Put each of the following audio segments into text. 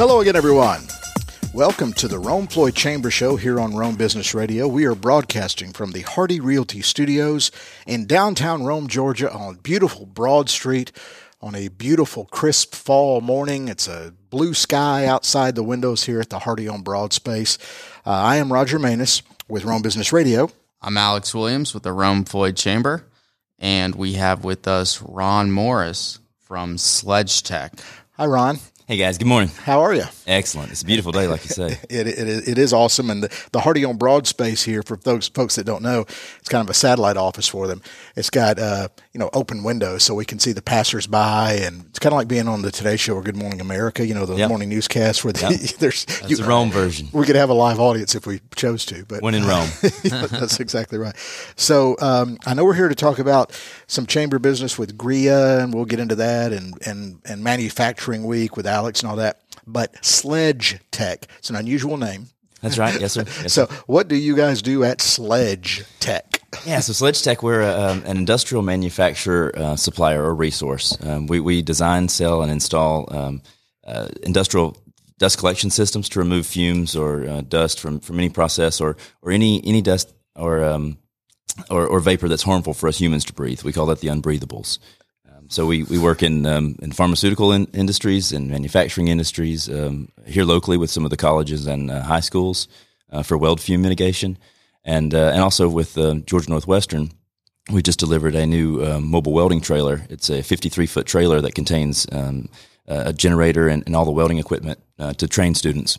Hello again, everyone. Welcome to the Rome Floyd Chamber Show here on Rome Business Radio. We are broadcasting from the Hardy Realty Studios in downtown Rome, Georgia, on beautiful Broad Street on a beautiful, crisp fall morning. It's a blue sky outside the windows here at the Hardy on Broad Space. Uh, I am Roger Manus with Rome Business Radio. I'm Alex Williams with the Rome Floyd Chamber, and we have with us Ron Morris from Sledge Tech. Hi, Ron. Hey guys, good morning. How are you? Excellent. It's a beautiful day, like you say. it, it, it is awesome. And the, the Hardy on Broad space here, for those folks that don't know, it's kind of a satellite office for them. It's got, uh, you know, open windows so we can see the passersby. And it's kind of like being on the Today Show or Good Morning America, you know, the yep. morning newscast where the, yep. there's that's you, the Rome version. We could have a live audience if we chose to. But When in Rome. that's exactly right. So um, I know we're here to talk about some chamber business with GRIA, and we'll get into that, and, and, and manufacturing week with Alex and all that but Sledge Tech. It's an unusual name. That's right. Yes, sir. Yes, so, what do you guys do at Sledge Tech? Yeah, so Sledge Tech, we're a, um, an industrial manufacturer, uh, supplier, or resource. Um, we, we design, sell, and install um, uh, industrial dust collection systems to remove fumes or uh, dust from, from any process or, or any any dust or, um, or, or vapor that's harmful for us humans to breathe. We call that the unbreathables. So we, we work in um, in pharmaceutical in industries and manufacturing industries um, here locally with some of the colleges and uh, high schools uh, for weld fume mitigation, and uh, and also with uh, Georgia Northwestern. We just delivered a new um, mobile welding trailer. It's a 53 foot trailer that contains um, a generator and, and, all the welding equipment uh, to train students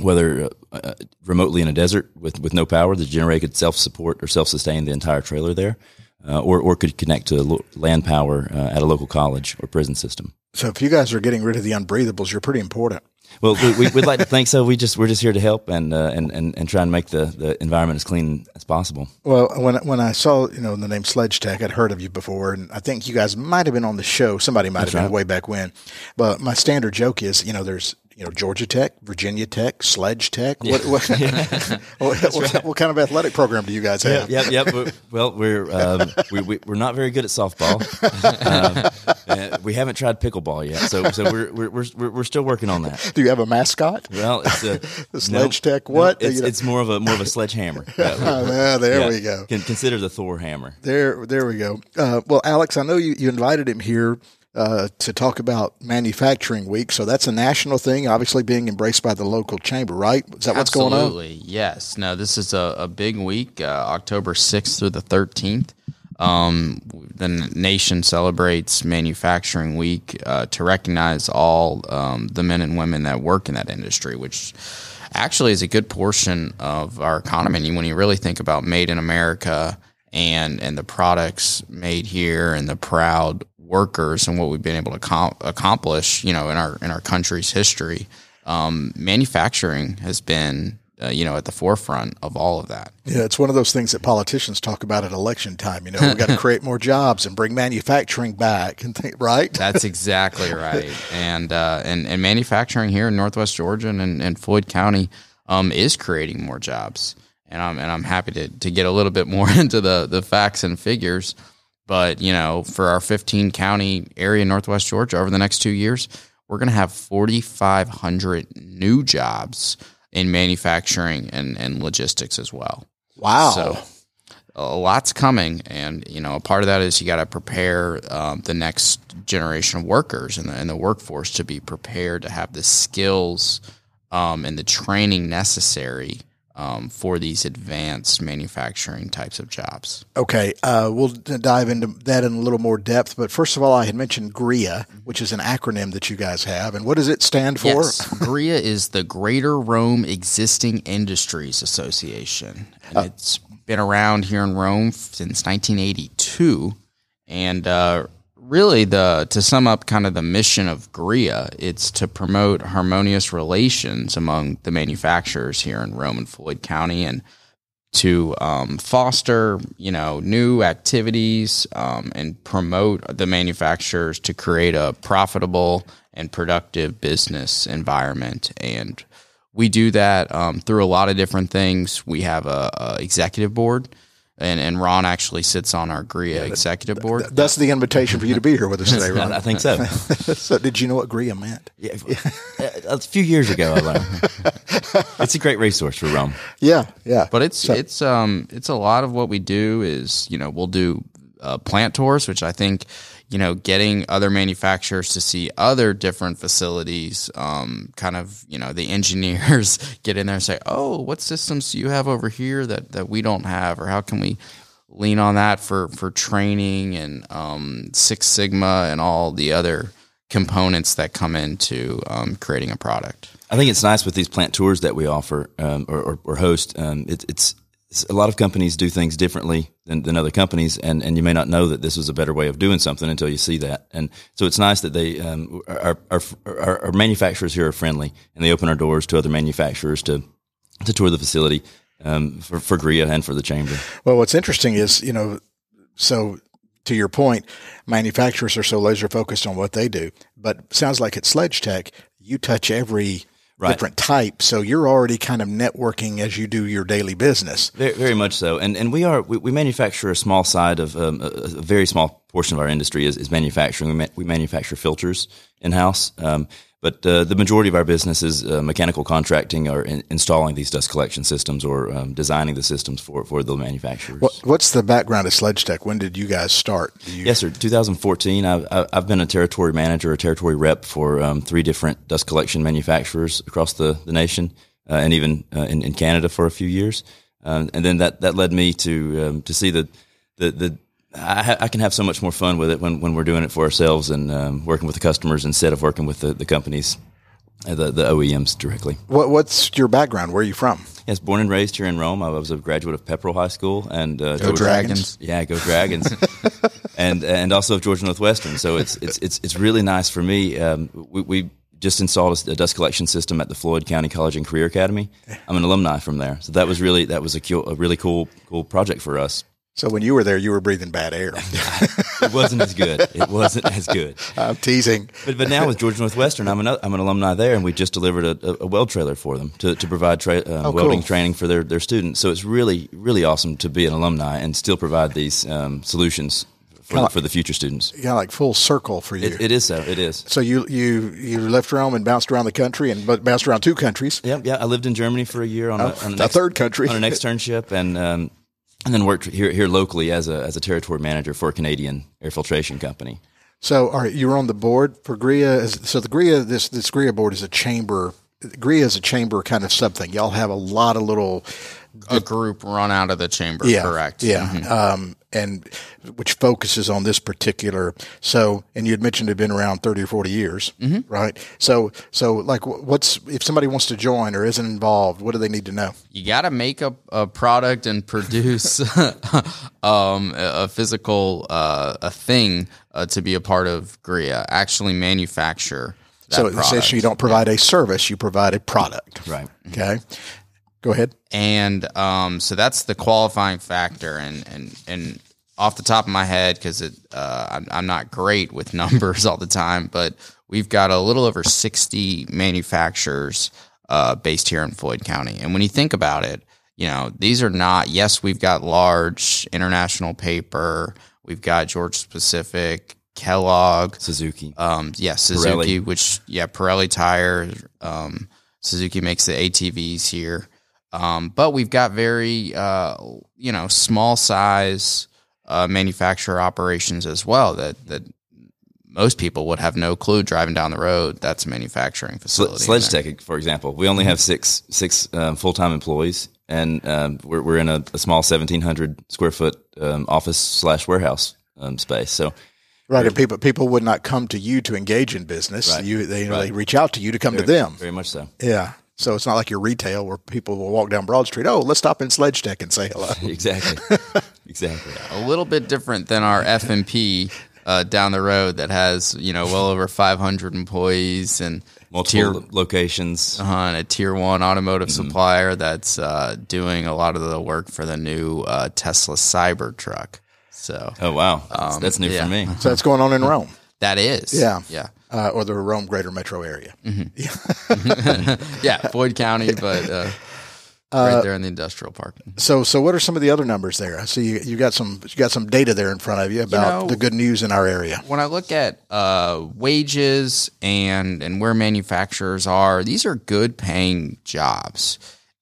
whether uh, remotely in a desert with, with no power, the generator could self support or self sustain the entire trailer there, uh, or, or could connect to land power uh, at a local college or prison system. So if you guys are getting rid of the unbreathables, you're pretty important. Well, we, would like to think so. We just we're just here to help and uh, and, and and try and make the, the environment as clean as possible. Well, when when I saw you know the name Sledge Tech, I'd heard of you before, and I think you guys might have been on the show. Somebody might That's have been way back when. But my standard joke is, you know, there's you know Georgia Tech, Virginia Tech, Sledge Tech. What what, what, what, what, kind of athletic program do you guys have? Yep, yep. yep. Well, we're um, we, we, are not very good at softball. Um, we haven't tried pickleball yet, so so we're we're we're, we're still working on that. Do you have a mascot? Well, it's a the Sledge Tech. What? No, it's, it's, more of a more of a sledgehammer. Uh, there yeah, we go. Can consider the Thor hammer. There there we go. Uh, well, Alex, I know you, you invited him here uh, to talk about Manufacturing Week. So that's a national thing, obviously being embraced by the local chamber, right? Is that what's going on? Absolutely, yes. No, this is a, a big week, uh, October 6th through the 13th. Um, the nation celebrates Manufacturing Week uh, to recognize all um, the men and women that work in that industry, which actually is a good portion of our economy. And when you really think about made in America and and the products made here and the proud workers and what we've been able to com- accomplish, you know, in our in our country's history, um, manufacturing has been, uh, you know, at the forefront of all of that. Yeah, it's one of those things that politicians talk about at election time. You know, we've got to create more jobs and bring manufacturing back, and think, right? That's exactly right. and uh, and and manufacturing here in Northwest Georgia and, and Floyd County um, is creating more jobs. And I'm and I'm happy to to get a little bit more into the the facts and figures. But, you know, for our 15 county area in Northwest Georgia over the next two years, we're going to have 4,500 new jobs in manufacturing and, and logistics as well. Wow. So a lot's coming. And, you know, a part of that is you got to prepare um, the next generation of workers and the, and the workforce to be prepared to have the skills um, and the training necessary um, for these advanced manufacturing types of jobs. Okay, uh, we'll dive into that in a little more depth. But first of all, I had mentioned GRIA, which is an acronym that you guys have. And what does it stand for? Yes, GRIA is the Greater Rome Existing Industries Association. And uh, it's been around here in Rome since 1982. And uh, really the to sum up kind of the mission of GRIA, it's to promote harmonious relations among the manufacturers here in Rome and Floyd County and to um, foster, you know, new activities um, and promote the manufacturers to create a profitable and productive business environment. And we do that um, through a lot of different things. We have a, a executive board and, and Ron actually sits on our GRIA executive board. That's the invitation for you to be here with us today, Ron. I think so. so, did you know what GRIA meant? Yeah, a few years ago, I learned. it's a great resource for Rome. Yeah, yeah. But it's it's um it's a lot of what we do is you know we'll do uh, plant tours, which I think you know getting other manufacturers to see other different facilities, um, kind of you know the engineers get in there and say, oh, what systems do you have over here that that we don't have, or how can we lean on that for for training and um, Six Sigma and all the other components that come into um, creating a product. I think it's nice with these plant tours that we offer um, or, or, or, host. Um, it, it's, it's, a lot of companies do things differently than, than other companies, and, and you may not know that this was a better way of doing something until you see that. And so it's nice that they um, our, our, our, our manufacturers here are friendly, and they open our doors to other manufacturers to to tour the facility um, for for GRIA and for the chamber. Well, what's interesting is you know so to your point, manufacturers are so laser focused on what they do. But sounds like at Sledge Tech, you touch every right. different type, so you're already kind of networking as you do your daily business. Very, very much so, and and we are we, we manufacture a small side of um, a, a, very small portion of our industry is, is manufacturing. We, ma- we manufacture filters in house. Um, but uh, the majority of our business is uh, mechanical contracting or in, installing these dust collection systems or um, designing the systems for, for the manufacturers. What, what's the background of Sledge Tech? When did you guys start? You- yes, sir. 2014. I've, I've been a territory manager, a territory rep for um, three different dust collection manufacturers across the, the nation uh, and even uh, in, in, Canada for a few years. Um, and then that, that led me to um, to see the, the, the I, ha- I, can have so much more fun with it when, when we're doing it for ourselves and um, working with the customers instead of working with the, the companies, uh, the, the OEMs directly. What, what's your background? Where are you from? Yes, born and raised here in Rome. I was a graduate of Pepperell High School and uh, go Dragons. Yeah, go Dragons, and and also of Georgia Northwestern. So it's it's it's it's really nice for me. Um, we, we just installed a dust collection system at the Floyd County College and Career Academy. I'm an alumni from there, so that was really that was a, cool, a really cool cool project for us. So when you were there, you were breathing bad air. it wasn't as good. It wasn't as good. I'm teasing. But but now with Georgia Northwestern, I'm an I'm an alumni there, and we just delivered a, a weld trailer for them to, to provide tra- uh, oh, welding cool. training for their, their students. So it's really really awesome to be an alumni and still provide these um, solutions for, the, for the future students. Yeah, like full circle for you. It, it is so. It is. So you you you left Rome and bounced around the country and bounced around two countries. Yeah, yeah. I lived in Germany for a year on, oh, a, on a, third country on an externship, and um, and then worked here here locally as a as a territory manager for a Canadian air filtration company. So, all right, you were on the board for GRIA. So the GRIA this this GRIA board is a chamber. GRIA is a chamber kind of something. Y'all have a lot of little a group run out of the chamber. Yeah, correct. Yeah, mm-hmm. um, and which focuses on this particular. So, and you had mentioned it had been around thirty or forty years, mm-hmm. right? So, so like, what's if somebody wants to join or isn't involved? What do they need to know? You got to make a, a, product and produce um, a, physical uh, a thing uh, to be a part of GRIA. Actually, manufacture. so essentially, you don't provide yeah. a service; you provide a product. Right. Okay. Go ahead. And um, so that's the qualifying factor. And and and off the top of my head, because it uh, I'm, I'm not great with numbers all the time, but we've got a little over 60 manufacturers uh, based here in Floyd County. And when you think about it, you know these are not. Yes, we've got large international paper. We've got Georgia Pacific, Kellogg, Suzuki. Um, yeah, Suzuki, Pirelli. which yeah, Pirelli tire. Um, Suzuki makes the ATVs here. Um, but we've got very, uh, you know, small size uh, manufacturer operations as well that that most people would have no clue driving down the road. That's a manufacturing facility. Sledge Tech, for example, we only have six six um, full time employees, and um, we're we're in a, a small seventeen hundred square foot um, office slash warehouse um, space. So. Right, and people people would not come to you to engage in business. Right. You they, right. they reach out to you to come very, to them. Very much so. Yeah, so it's not like your retail where people will walk down Broad Street. Oh, let's stop in Sledge Tech and say hello. exactly. exactly. A little bit different than our F and P uh, down the road that has you know well over 500 employees and multiple tier, locations. Uh-huh, and a tier one automotive mm-hmm. supplier that's uh, doing a lot of the work for the new uh, Tesla Cybertruck. So, oh wow, that's, um, that's new yeah. for me. So that's going on in Rome. That is, yeah, yeah uh, or the Rome Greater Metro Area. Mm-hmm. yeah, Floyd County, but uh, right there in the industrial park. So, so what are some of the other numbers there? I see you, you got some you got some data there in front of you about know- the good news in our area. when I look at uh, wages and and where manufacturers are, these are good paying jobs.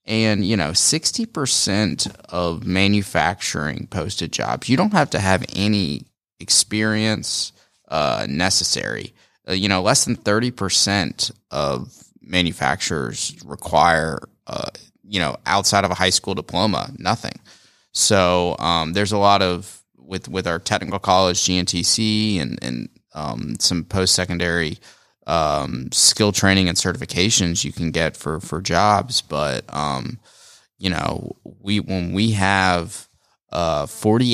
And you know, sixty percent of manufacturing posted jobs, you don't have to have any experience uh, necessary. Uh, you know, less than thirty percent of manufacturers require, uh, you know, outside of a high school diploma, nothing. So um, there's a lot of with with our technical college GNTC and and um, some post secondary um, skill training and certifications you can get for for jobs. But um, you know, we when we have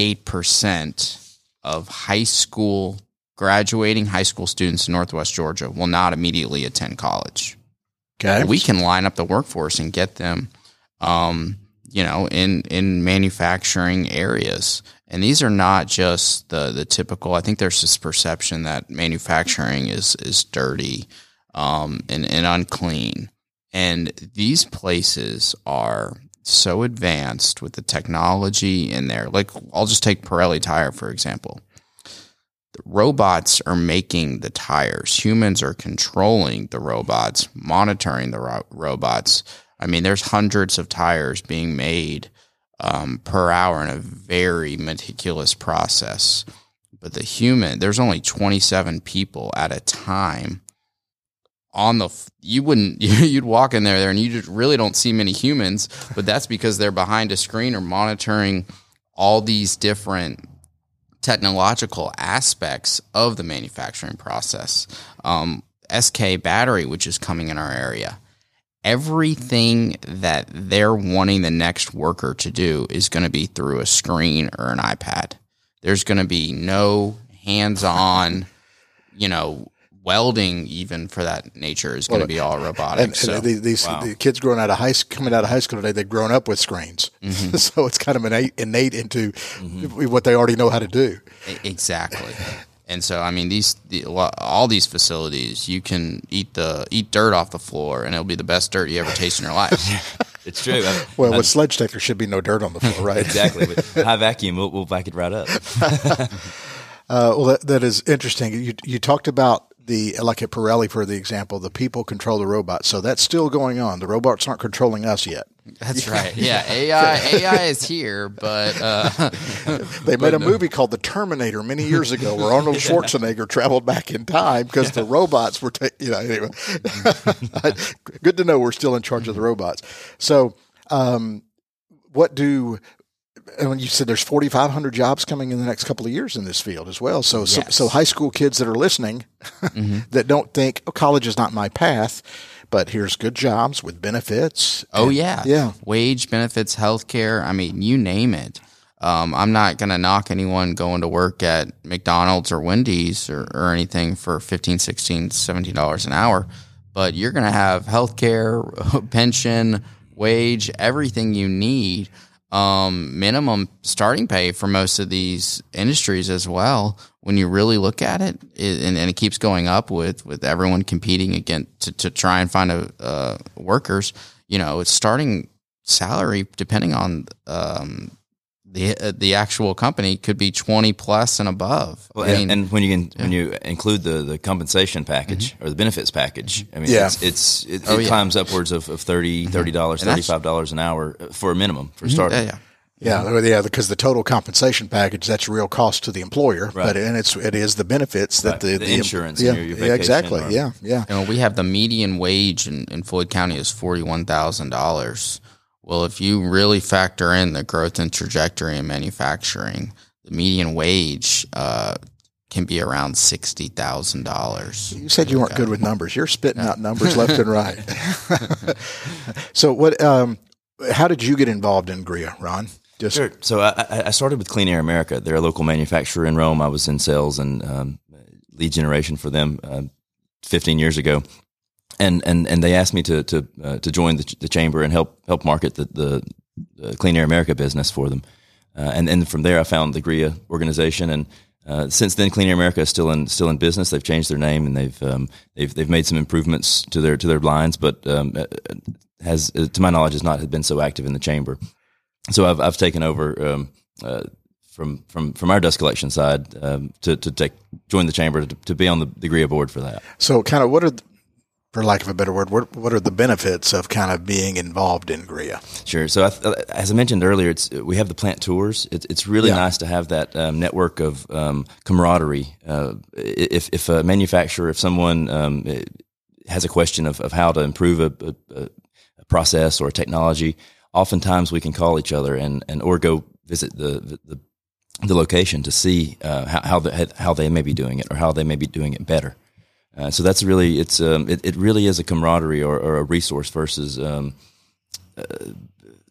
eight percent of high school graduating high school students in Northwest Georgia will not immediately attend college Okay, we can line up the workforce and get them, um, you know, in in manufacturing areas. And these are not just the the typical. I think there's this perception that manufacturing is is dirty um, and and unclean. And these places are so advanced with the technology in there. Like I'll just take Pirelli tire for example the robots are making the tires. Humans are controlling the robots, monitoring the ro- robots. I mean, there's hundreds of tires being made um, per hour in a very meticulous process. But the human, there's only 27 people at a time on the. You wouldn't. You'd walk in there, there, and you just really don't see many humans. But that's because they're behind a screen or monitoring all these different technological aspects of the manufacturing process. Um, SK Battery, which is coming in our area, everything that they're wanting the next worker to do is going to be through a screen or an iPad. There's going to be no hands on, you know, welding even for that nature is going to be all robotic. and, and so the, these the kids growing out of high coming out of high school today, they've grown up with screens, Mm-hmm. so it's kind of innate, innate into what they already know how to do. Exactly. And so, I mean, these the, all these facilities, you can eat the eat dirt off the floor, and it'll be the best dirt you ever taste in your life. It's true. I- Well, with sledge tech, there should be no dirt on the floor, right? exactly. With high vacuum, we'll, we'll vac it right up. Uh, well, that, that is interesting. You you talked about the like at Pirelli for the example, the people control the robots, so that's still going on. The robots aren't controlling us yet. That's right. Yeah, AI AI is here, but uh, They made a movie called The Terminator many years ago, where Arnold Schwarzenegger traveled back in time because the robots were, ta- you know. Anyway, good to know we're still in charge of the robots. So, um, what do? And when you said there's 4,500 jobs coming in the next couple of years in this field as well. So, so, Yes. so high school kids that are listening that don't think oh, college is not my path, but here's good jobs with benefits. oh yeah, Yeah. wage benefits, healthcare. I mean, you name it. Um, I'm not going to knock anyone going to work at McDonald's or Wendy's or, or anything for 15 16 $17 an hour, but you're going to have healthcare, pension, wage, everything you need. Um, minimum starting pay for most of these industries as well. When you really look at it, it and, and it keeps going up with, with everyone competing against to, to try and find a, uh, workers. You know, it's starting salary depending on um, the uh, the actual company could be twenty plus and above. Well, I and, mean, and when you can, when you include the, the compensation package mm-hmm. or the benefits package, I mean, Yeah. it's, it's it, Oh, it yeah. climbs upwards of, of 30 mm-hmm. dollars, And thirty that's- five dollars an hour uh, for a minimum for mm-hmm. starting. yeah, yeah. Yeah, yeah, because the total compensation package that's real cost to the employer, but and it's it is the benefits that Right. the, The insurance Yeah, your- your yeah, exactly. or- yeah, yeah. And we have the median wage in, in Floyd County is forty one thousand dollars. Well, if you really factor in the growth and trajectory in manufacturing, the median wage uh, can be around sixty thousand dollars. You said you weren't good with numbers. You're spitting out numbers left and right. so what? Um, how did you get involved in GRIA, Ron? Just Sure. So I, I- I started with Clean Air America. They're a local manufacturer in Rome. I was in sales and um, lead generation for them uh, 15 years ago, and and and they asked me to to uh, to join the, the chamber and help help market the, the, the Clean Air America business for them. Uh, and then from there, I found the GRIA organization and Uh, since then, Clean Air America is still in still in business. They've changed their name and they've um, they've they've made some improvements to their to their lines, but um, uh, has to my knowledge has not been so active in the chamber. So I've I've taken over um, uh, from from from our dust collection side um, to to take join the chamber to, to be on the, the GREA board for that. So, kind of, what are for lack of a better word, what, what are the benefits of kind of being involved in GREA? Sure. So, I, as I mentioned earlier, it's we have the plant tours. It's, it's really yeah. nice to have that um, network of um, camaraderie. Uh, if, if a manufacturer, if someone um, has a question of, of how to improve a, a, a, process or a technology, oftentimes we can call each other and, and or go visit the, the, the location to see uh, how how, the, how they may be doing it or how they may be doing it better. Uh, so that's really it's um, it, it really is a camaraderie or, or a resource versus um, uh,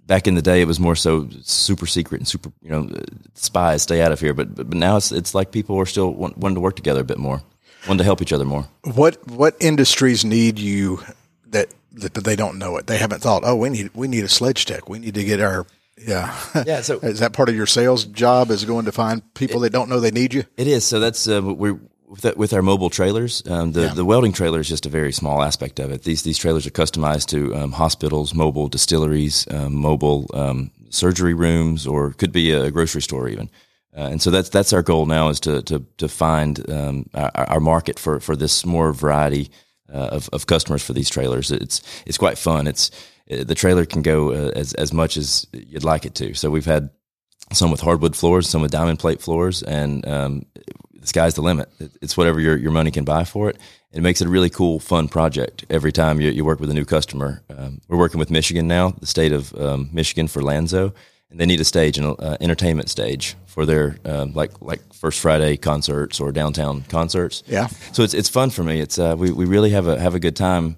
back in the day it was more so super secret and super you know spies stay out of here but but, but now it's it's like people are still want, wanting to work together a bit more wanting to help each other more what what industries need you that that they don't know it they haven't thought oh we need we need a sledge tech we need to get our yeah. Yeah. So is that part of your sales job? Is going to find people it, that don't know they need you? It is. So that's uh, we're with, with our mobile trailers, um, the, yeah. the welding trailer is just a very small aspect of it. These these trailers are customized to um, hospitals, mobile distilleries, um, mobile um, surgery rooms, or could be a grocery store even. Uh, and so that's that's our goal now is to to to find um, our, our, market for for this more variety uh, of, of customers for these trailers. It's it's quite fun. It's uh, the trailer can go uh, as as much as you'd like it to. So we've had some with hardwood floors, some with diamond plate floors, and um, the sky's the limit. It's whatever your, your money can buy for it. It makes it a really cool, fun project every time you, you work with a new customer. Um, we're working with Michigan now, the state of um, Michigan for Lanzo, and they need a stage, an uh, entertainment stage for their um, like like First Friday concerts or downtown concerts. Yeah. So it's it's fun for me. It's uh, we we really have a have a good time.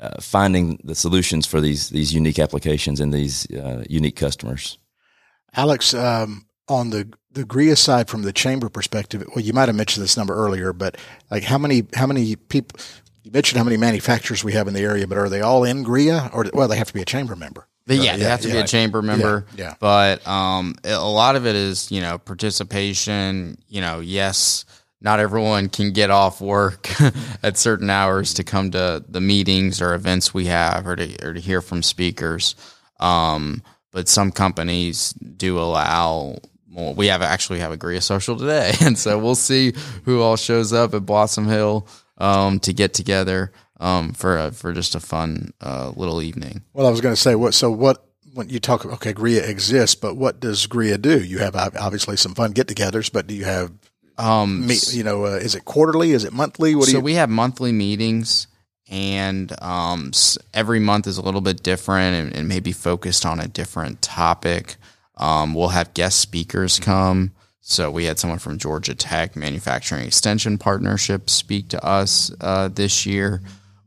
Uh, finding the solutions for these these unique applications and these uh, unique customers. Alex, um, on the the GREA side from the chamber perspective, well, you might have mentioned this number earlier, but like how many how many people? You mentioned how many manufacturers we have in the area, but are they all in GREA, or well, they have to be a chamber member? But yeah, they have to yeah, be a chamber member. Yeah, yeah. But um, a lot of it is you know participation. You know, yes, not everyone can get off work at certain hours to come to the meetings or events we have, or to or to hear from speakers. Um, but some companies do allow well, we have actually have a GREA social today, and so we'll see who all shows up at Blossom Hill um, to get together um, for a, for just a fun uh, little evening. Well, I was going to say what. So what when you talk okay, GREA exists, but what does GREA do? You have obviously some fun get-togethers, but do you have um, you know, uh, is it quarterly? Is it monthly? What do so you? we have monthly meetings, and um, every month is a little bit different and, and maybe focused on a different topic. Um, we'll have guest speakers come. So we had someone from Georgia Tech Manufacturing Extension Partnership speak to us uh, this year.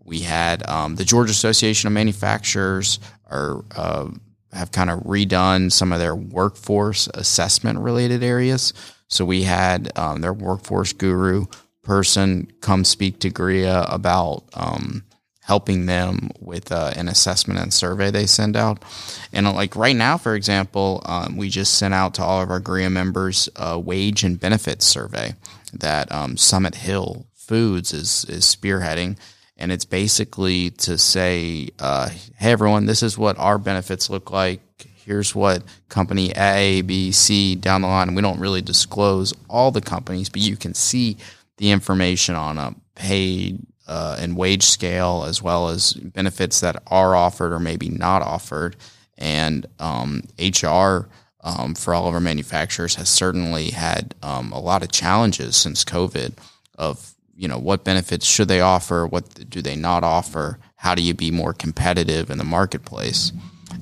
We had um, the Georgia Association of Manufacturers are uh, have kind of redone some of their workforce assessment related areas. So we had um, their workforce guru person come speak to GREA about um, helping them with uh, an assessment and survey they send out. And uh, like right now, for example, um, we just sent out to all of our GREA members a wage and benefits survey that um, Summit Hill Foods is is spearheading. And it's basically to say, uh, hey, everyone, this is what our benefits look like. Here's what company A, B, C down the line. We don't really disclose all the companies, but you can see the information on a paid uh, and wage scale, as well as benefits that are offered or maybe not offered. And um, HR um, for all of our manufacturers has certainly had um, a lot of challenges since COVID of you know what benefits should they offer, what do they not offer, how do you be more competitive in the marketplace.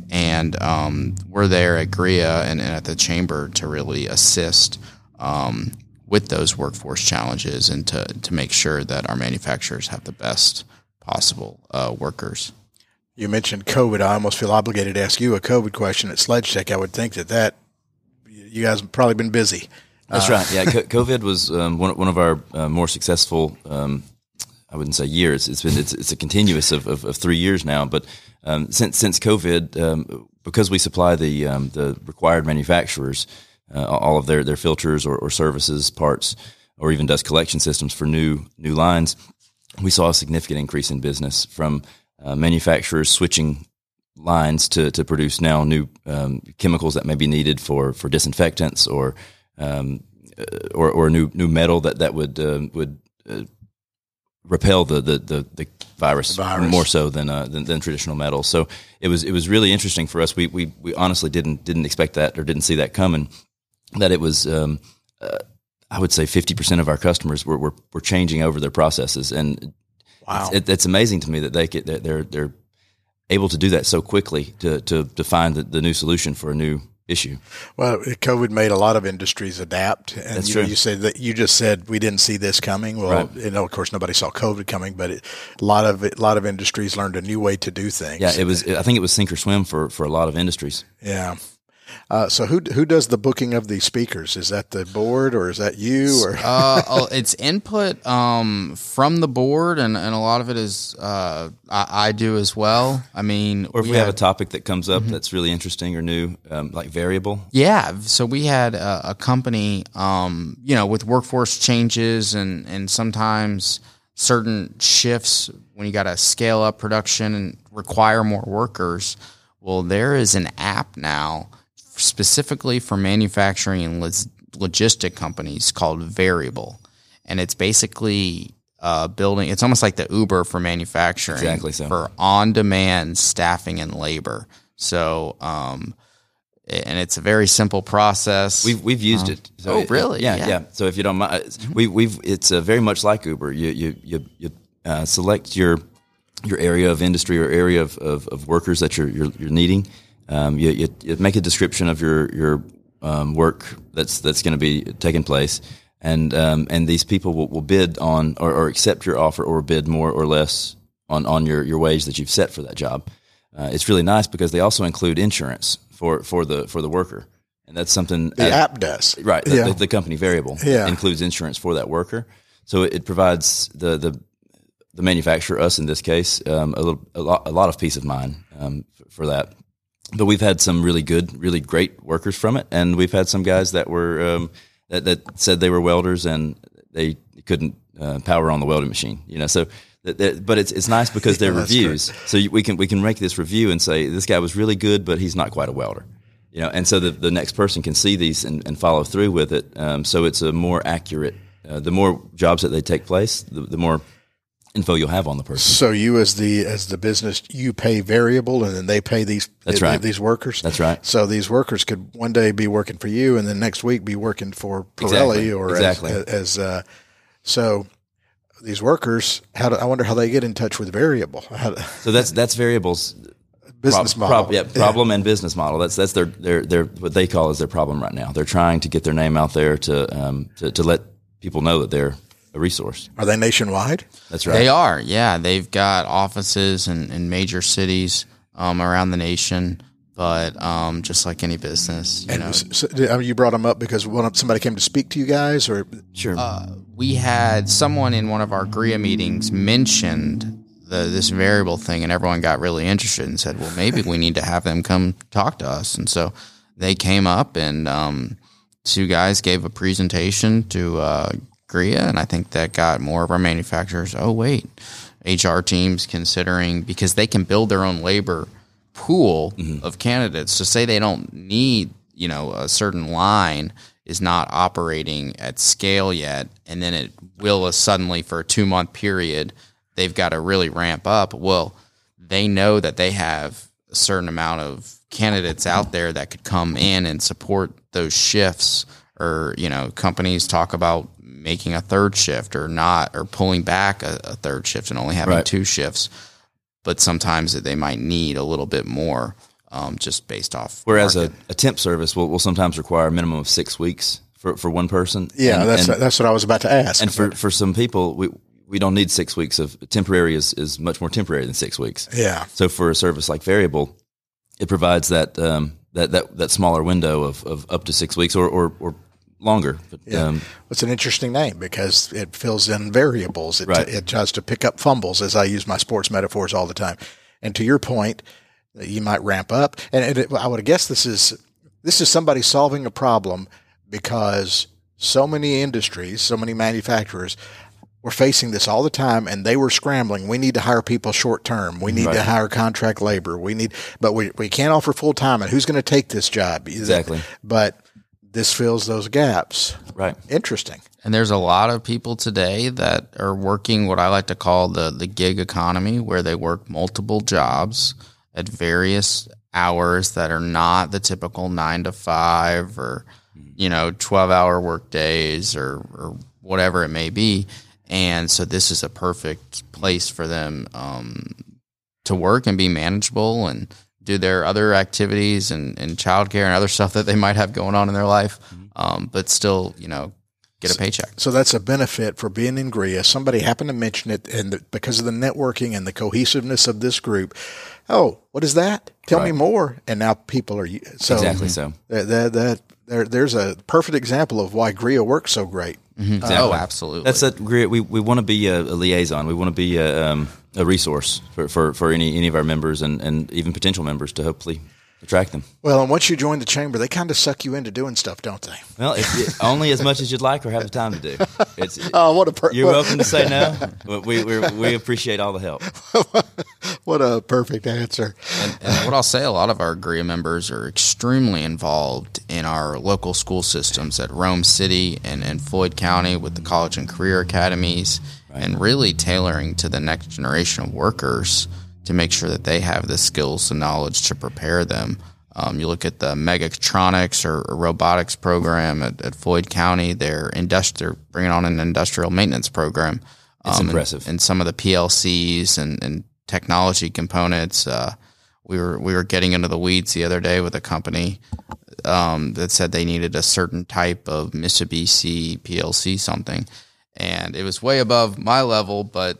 And um, we're there at GREA and, and, at the chamber to really assist um, with those workforce challenges and to, to make sure that our manufacturers have the best possible uh, workers. You mentioned COVID. I almost feel obligated to ask you a COVID question at Sledge Tech. I would think that that you guys have probably been busy. That's uh, right. Yeah, COVID was um, one one of our uh, more successful. Um, I wouldn't say years. It's been it's, it's a continuous of, of, of three years now. But um, since since COVID, um, because we supply the um, the required manufacturers, uh, all of their their filters or, or services parts or even dust collection systems for new new lines, we saw a significant increase in business from uh, manufacturers switching lines to, to produce now new um, chemicals that may be needed for, for disinfectants or um, uh, or, or new new metal that that would uh, would uh, repel the the the, the virus, virus, more so than, uh, than, than traditional metals. So it was it was really interesting for us. We we we honestly didn't didn't expect that or didn't see that coming. That it was. Um, uh, I would say 50% of our customers were, were, were changing over their processes. And wow. it's, it, it's amazing to me that they get, they're, they're able to do that so quickly to, to, to find the, the new solution for a new issue. Well, COVID made a lot of industries adapt, and That's you, true. You said that you just said we didn't see this coming. Well, Right. you know, of course, nobody saw COVID coming, but it, a lot of a lot of industries learned a new way to do things. Yeah, it was. I think it was sink or swim for, for a lot of industries. Yeah. Uh, so who who does the booking of these speakers? Is that the board or is that you or uh, oh, it's input um, from the board, and, and a lot of it is uh, I, I do as well. I mean, Or if we, have a topic that comes up that's really interesting or new, um, like Veryable. Yeah, so we had a, a company, um, you know, with workforce changes and and sometimes certain shifts when you got to scale up production and require more workers. Well, there is an app now specifically for manufacturing and log- logistic companies called Veryable, and it's basically uh, building. It's almost like the Uber for manufacturing, Exactly so. for on-demand staffing and labor. So. Um, and it's a very simple process. We've we've used it. oh, it- really? Yeah, Yeah. yeah, So if you don't mind, we we've it's uh, very much like Uber. You you you, you uh, select your your area of industry or area of, of, of workers that you're you're, you're needing. Um, you, you, you make a description of your your um, work that's that's going to be taking place, and um, and these people will, will bid on or, or accept your offer or bid more or less on on your your wage that you've set for that job. Uh, it's really nice because they also include insurance for for the for the worker, and that's something the uh, app does? Right. The, Yeah. the, the company Veryable Yeah. includes insurance for that worker. So it, it provides the, the, the manufacturer, us in this case, um, a, little, a, lot, a lot of peace of mind um, for that. But we've had some really good, really great workers from it. And we've had some guys that were, um, that, that said they were welders and they couldn't uh, power on the welding machine, you know, so that, that, but it's, it's nice because they're Yeah, reviews. So you, we can, we can make this review and say, this guy was really good, but he's not quite a welder you know, and so the, the next person can see these and, and follow through with it. Um, so it's a more accurate. Uh, the more jobs that they take place, the, the more info you'll have on the person. So you as the as the business, you pay Veryable, and then they pay these That's right. these workers. That's right. So these workers could one day be working for you, and then next week be working for Pirelli Exactly. or Exactly. as, as uh, so. These workers, how do, I wonder how they get in touch with Veryable do, So that's that's Veryable's. business model. yeah, problem and business model. That's that's their their their what they call is their problem right now. They're trying to get their name out there to um to, to let people know that they're a resource. Are they nationwide? That's right. They are, yeah. They've got offices in, in major cities um, around the nation, but um, just like any business, you know, S- so, you brought them up because one somebody came to speak to you guys, or Sure. we had someone in one of our GRIA meetings mentioned the, this Veryable thing, and everyone got really interested and said, "Well, maybe we need to have them come talk to us." And so they came up, and um, two guys gave a presentation to uh, And I think that got more of our manufacturers. Oh, wait, HR teams considering because they can build their own labor pool mm-hmm. of candidates. So say they don't need, you know, a certain line is not operating at scale yet, and then it will suddenly for a two month period, they've got to really ramp up. Well, they know that they have a certain amount of candidates out there that could come in and support those shifts or you know companies talk about making a third shift or not or pulling back a, a third shift and only having Right. two shifts but sometimes they might need a little bit more um, just based off Whereas a, a temp service will, will sometimes require a minimum of six weeks for, for one person. yeah, And- that's and- that's what I was about to ask. and for, for some people, we we don't need six weeks of temporary is, is much more temporary than six weeks. yeah, So for a service like Veryable, it provides that um, that, that that smaller window of, of up to six weeks or or, or longer. But, Yeah. um, it's an interesting name because it fills in variables. It, Right. it tries to pick up fumbles, as I use my sports metaphors all the time. And to your point, you might ramp up, and, and it, I would guess this is This is somebody solving a problem because so many industries, so many manufacturers were facing this all the time and they were scrambling. We need to hire people short term. We need Right. to hire contract labor. We need, but we, we can't offer full time. And who's going to take this job? Exactly. But this fills those gaps. Right. Interesting. And there's a lot of people today that are working what I like to call the, the gig economy, where they work multiple jobs at various hours that are not the typical nine to five or, you know, 12 hour work days or, or whatever it may be. And so this is a perfect place for them um, to work and be manageable and do their other activities and, and childcare and other stuff that they might have going on in their life, um, but still, you know, get a paycheck. So that's a benefit for being in GRIA. Somebody happened to mention it, and the, because of the networking and the cohesiveness of this group, oh, what is that? Tell me more. And now people are so Exactly so. That, that, that there, there's a perfect example of why GRIA works so great. Oh, absolutely. That's a great. We, we want to be a, a liaison. We want to be a, um, a resource for, for, for any any of our members and, and even potential members to hopefully attract them. Well, and once you join the chamber, they kind of suck you into doing stuff, don't they? Well, if, it- only as much as you'd like or have the time to do. It's, Oh, what a per- you're welcome to say no. but We, we we appreciate all the help. what a perfect answer. and, and what I'll say, a lot of our GRIA members are extremely involved in our local school systems at Rome City and, and Floyd County with the college and career academies, and really tailoring to the next generation of workers to make sure that they have the skills and knowledge to prepare them. Um, you look at the mechatronics or, or robotics program at, at Floyd County; they're industri- they're bringing on an industrial maintenance program. It's and- impressive. And, some of the PLCs and, and technology components. Uh, we were we were getting into the weeds the other day with a company um, that said they needed a certain type of Mitsubishi PLC something, and it was way above my level, but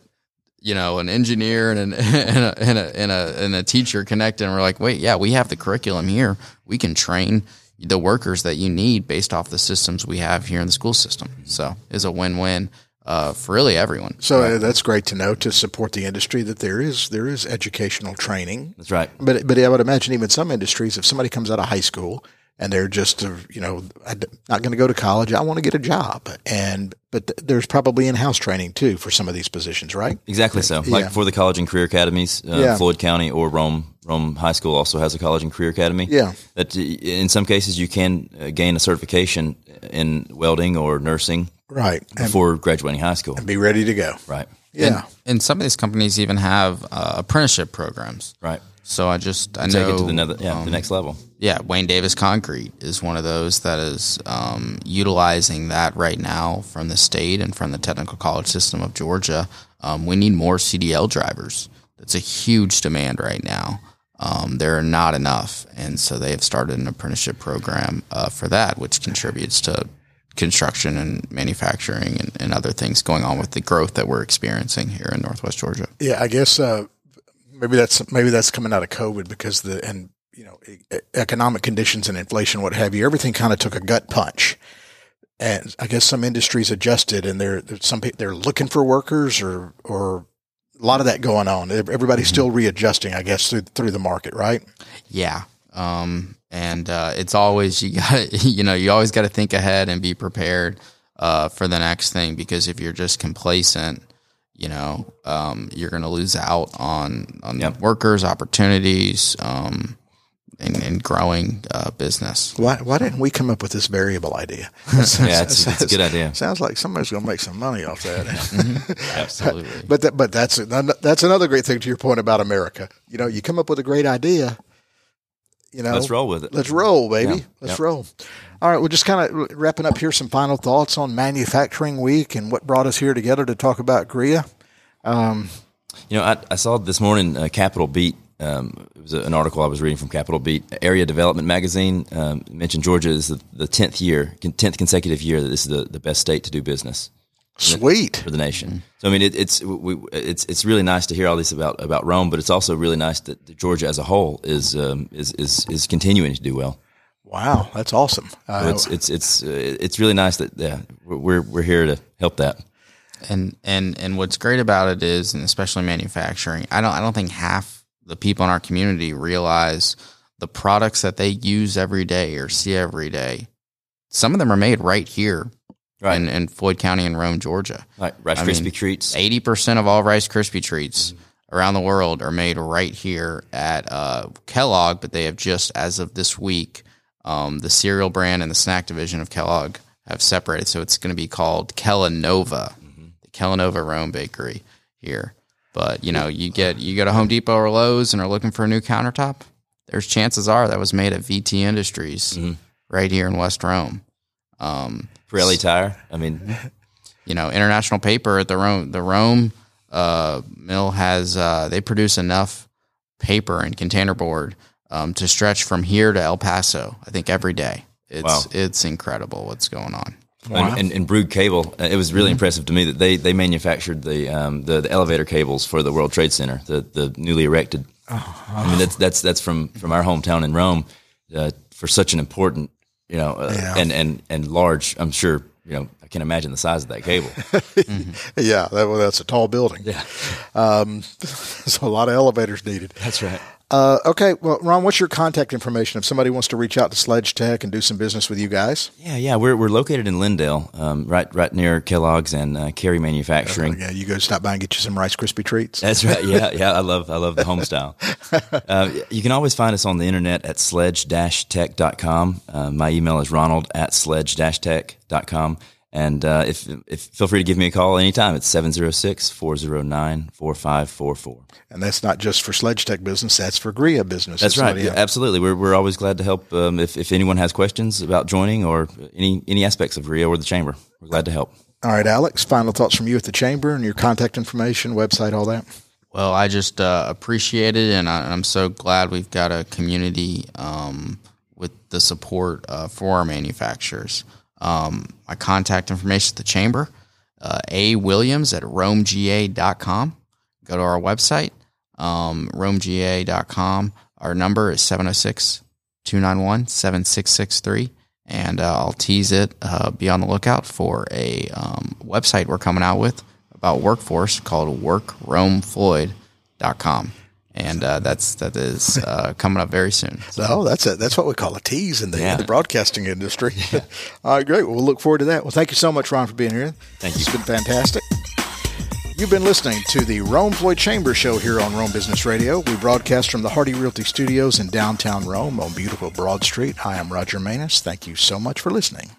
you know, an engineer and an and a and a and a, and a teacher connected, and we're like, wait, yeah, we have the curriculum here. We can train the workers that you need based off the systems we have here in the school system. So it's a win win uh, for really everyone. So uh, that's great to know to support the industry that there is there is educational training. That's right. But but I would imagine even some industries, if somebody comes out of high school and they're just uh, you know I'm not going to go to college, I want to get a job, and but th- there's probably in house training too for some of these positions, right? Exactly so. Like Yeah. for the college and career academies, uh, Yeah. Floyd County or Rome Rome High School also has a college and career academy. Yeah. That in some cases you can uh, gain a certification in welding or nursing Right, and before graduating high school. And be ready to go. Right. Yeah, And some of these companies even have uh, apprenticeship programs. Right. So I just I Take know it to the, another, yeah, um, the next level. Yeah, Wayne Davis Concrete is one of those that is um, utilizing that right now from the state and from the technical college system of Georgia. Um, we need more CDL drivers. That's a huge demand right now. Um, there are not enough, and so they have started an apprenticeship program uh, for that, which contributes to construction and manufacturing and, and other things going on with the growth that we're experiencing here in Northwest Georgia. yeah. I guess uh, maybe that's maybe that's coming out of COVID because the and you know e- economic conditions and inflation, what have you. Everything kind of took a gut punch. and I guess some industries adjusted, and they're, they're some they're looking for workers, or or a lot of that going on. Everybody's still readjusting, I guess, through through the market, right? Yeah. Um, and uh, it's always you got you know you always got to think ahead and be prepared uh, for the next thing because if you're just complacent, you know um, you're going to lose out on on Yep. workers, opportunities, um, and, and growing uh, business. Why why didn't we come up with this Veryable idea? Yeah, it's, it's a good idea. Sounds like somebody's going to make some money off that. Absolutely. But that, but that's that's another great thing to your point about America. You know, you come up with a great idea. You know, Let's roll with it. Let's roll, baby. Yeah. Let's Yep. roll. All right, we're just kind of wrapping up here. Some final thoughts on Manufacturing Week and what brought us here together to talk about GRIA. You know, I, I saw this morning uh, Capitol Beat. Um, it was an article I was reading from Capitol Beat Area Development Magazine. Um, mentioned Georgia is the, the tenth year, tenth consecutive year that this is the, the best state to do business Sweet. for the nation. So I mean, it, it's we, it's it's really nice to hear all this about about Rome, but it's also really nice that, that Georgia as a whole is um, is is is continuing to do well. Wow, that's awesome. So Uh, it's it's it's uh, it's really nice that yeah, we're we're here to help that. and and and what's great about it is, and especially manufacturing, I don't I don't think half the people in our community realize the products that they use every day or see every day, some of them are made right here Right. in, in Floyd County in Rome, Georgia. Like Rice I Krispie mean, treats. Eighty percent of all Rice Krispie treats around the world are made right here at uh, Kellogg, but they have just as of this week, um, the cereal brand and the snack division of Kellogg have separated. So it's going to be called Kellanova, the Kellanova Rome Bakery here. But you know, you get you go to Home Depot or Lowe's and are looking for a new countertop. There's chances are that was made at VT Industries right here in West Rome. Um, Pirelli tire. I mean, you know, International Paper at the Rome the Rome uh, mill has uh, they produce enough paper and container board um, to stretch from here to El Paso. I think every day. It's Wow. it's incredible what's going on. And, and, and Brugg Cable. uh, It was really impressive to me that they they manufactured the um, the, the elevator cables for the World Trade Center, the the newly erected. I mean, that's that's that's from from our hometown in Rome uh, for such an important, you know, uh, Yeah. and and and large. I'm sure you know. I can imagine the size of that cable. Yeah, that, well, that's a tall building. yeah, Um, so a lot of elevators needed. that's right. Uh, okay, well, Ron, what's your contact information if somebody wants to reach out to Sledge Tech and do some business with you guys? Yeah, yeah. We're we're located in Lindale, um, right right near Kellogg's and uh, Carey Manufacturing. Yeah, you go stop by and get you some Rice Krispie treats. That's right. Yeah, yeah. I love I love the home style. Uh, you can always find us on the internet at sledge-tech.com. Uh, my email is ronald at sledge-tech.com. And uh, if, if feel free to give me a call anytime. It's 706-409-4544. And that's not just for Sledge Tech business; that's for GRIA business. That's right. Yeah, absolutely. We're, we're always glad to help um, if, if anyone has questions about joining or any, any aspects of RIO or the chamber. We're glad to help. All right, Alex. Final thoughts from you at the chamber and your contact information, website, all that. Well, I just uh, appreciate it, and I, I'm so glad we've got a community um, with the support uh, for our manufacturers. Um, my contact information at the chamber, uh, A. Williams at romega.com. Go to our website, um, romega.com. Our number is 706 291 7663. And uh, I'll tease it. Uh, be on the lookout for a um, website we're coming out with about workforce called workromefloyd.com. And uh, that's that is uh, coming up very soon. So that's a, that's what we call a tease in the, Yeah. in the broadcasting industry. all right, great. Well, we'll look forward to that. Well, thank you so much, Ron, for being here. Thank you. It's been fantastic. You've been listening to the Rome Floyd Chamber Show here on Rome Business Radio. We broadcast from the Hardy Realty Studios in downtown Rome on beautiful Broad Street. Hi, I'm Roger Manus. Thank you so much for listening.